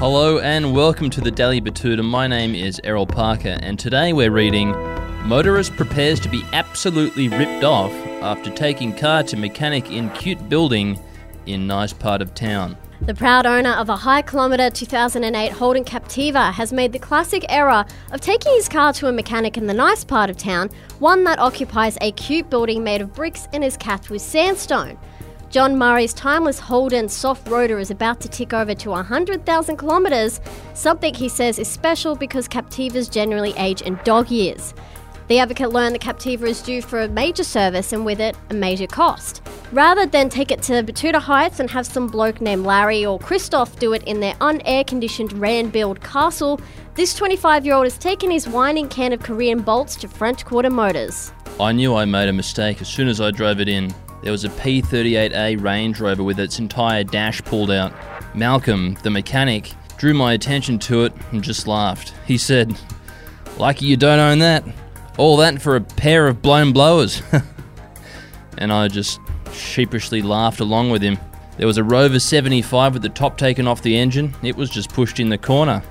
Hello and welcome to the Daily Betoota. My name is Errol Parker, and today we're reading Motorist prepares to be absolutely ripped off after taking car to mechanic in cute building in nice part of town. The proud owner of a high kilometre 2008 Holden Captiva has made the classic error of taking his car to a mechanic in the nice part of town, one that occupies a cute building made of bricks and is capped with sandstone. John Murray's timeless Holden soft rotor is about to tick over to 100,000 kilometres, something he says is special because Captivas generally age in dog years. The advocate learned the Captiva is due for a major service and with it, a major cost. Rather than take it to Betoota Heights and have some bloke named Larry or Christoph do it in their unair conditioned Rand build castle, this 25 year old has taken his whining can of Korean bolts to French Quarter Motors. I knew I made a mistake as soon as I drove it in. There was a P38A Range Rover with its entire dash pulled out. Malcolm, the mechanic, drew my attention to it and just laughed. He said, Lucky you don't own that. All that for a pair of blown blowers. and I just sheepishly laughed along with him. There was a Rover 75 with the top taken off the engine. It was just pushed in the corner.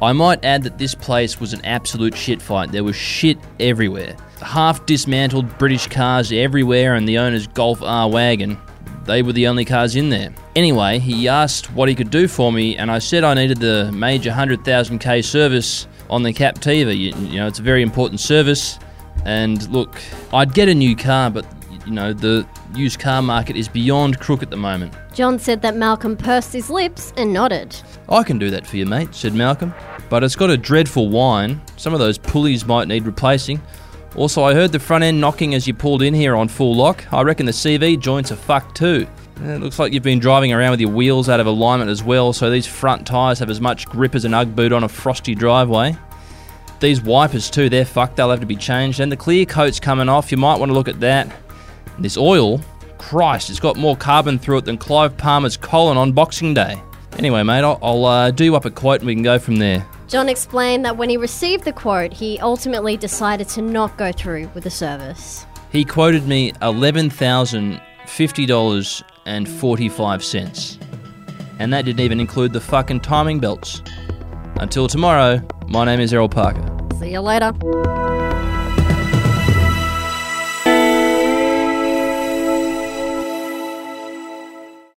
I might add that this place was an absolute shit fight. There was shit everywhere. Half dismantled British cars everywhere, and the owner's Golf R Wagon. They were the only cars in there. Anyway, he asked what he could do for me, and I said I needed the major 100,000k service on the Captiva. You, you know, it's a very important service. And look, I'd get a new car, but you know, the used car market is beyond crook at the moment. John said that Malcolm pursed his lips and nodded. I can do that for you, mate, said Malcolm. But it's got a dreadful whine. Some of those pulleys might need replacing. Also, I heard the front end knocking as you pulled in here on full lock. I reckon the CV joints are fucked too. It looks like you've been driving around with your wheels out of alignment as well, so these front tyres have as much grip as an Ugg boot on a frosty driveway. These wipers too, they're fucked, they'll have to be changed. And the clear coat's coming off, you might want to look at that. This oil, Christ, it's got more carbon through it than Clive Palmer's colon on Boxing Day. Anyway, mate, I'll, I'll uh, do you up a quote and we can go from there. John explained that when he received the quote, he ultimately decided to not go through with the service. He quoted me $11,050.45. And that didn't even include the fucking timing belts. Until tomorrow, my name is Errol Parker. See you later.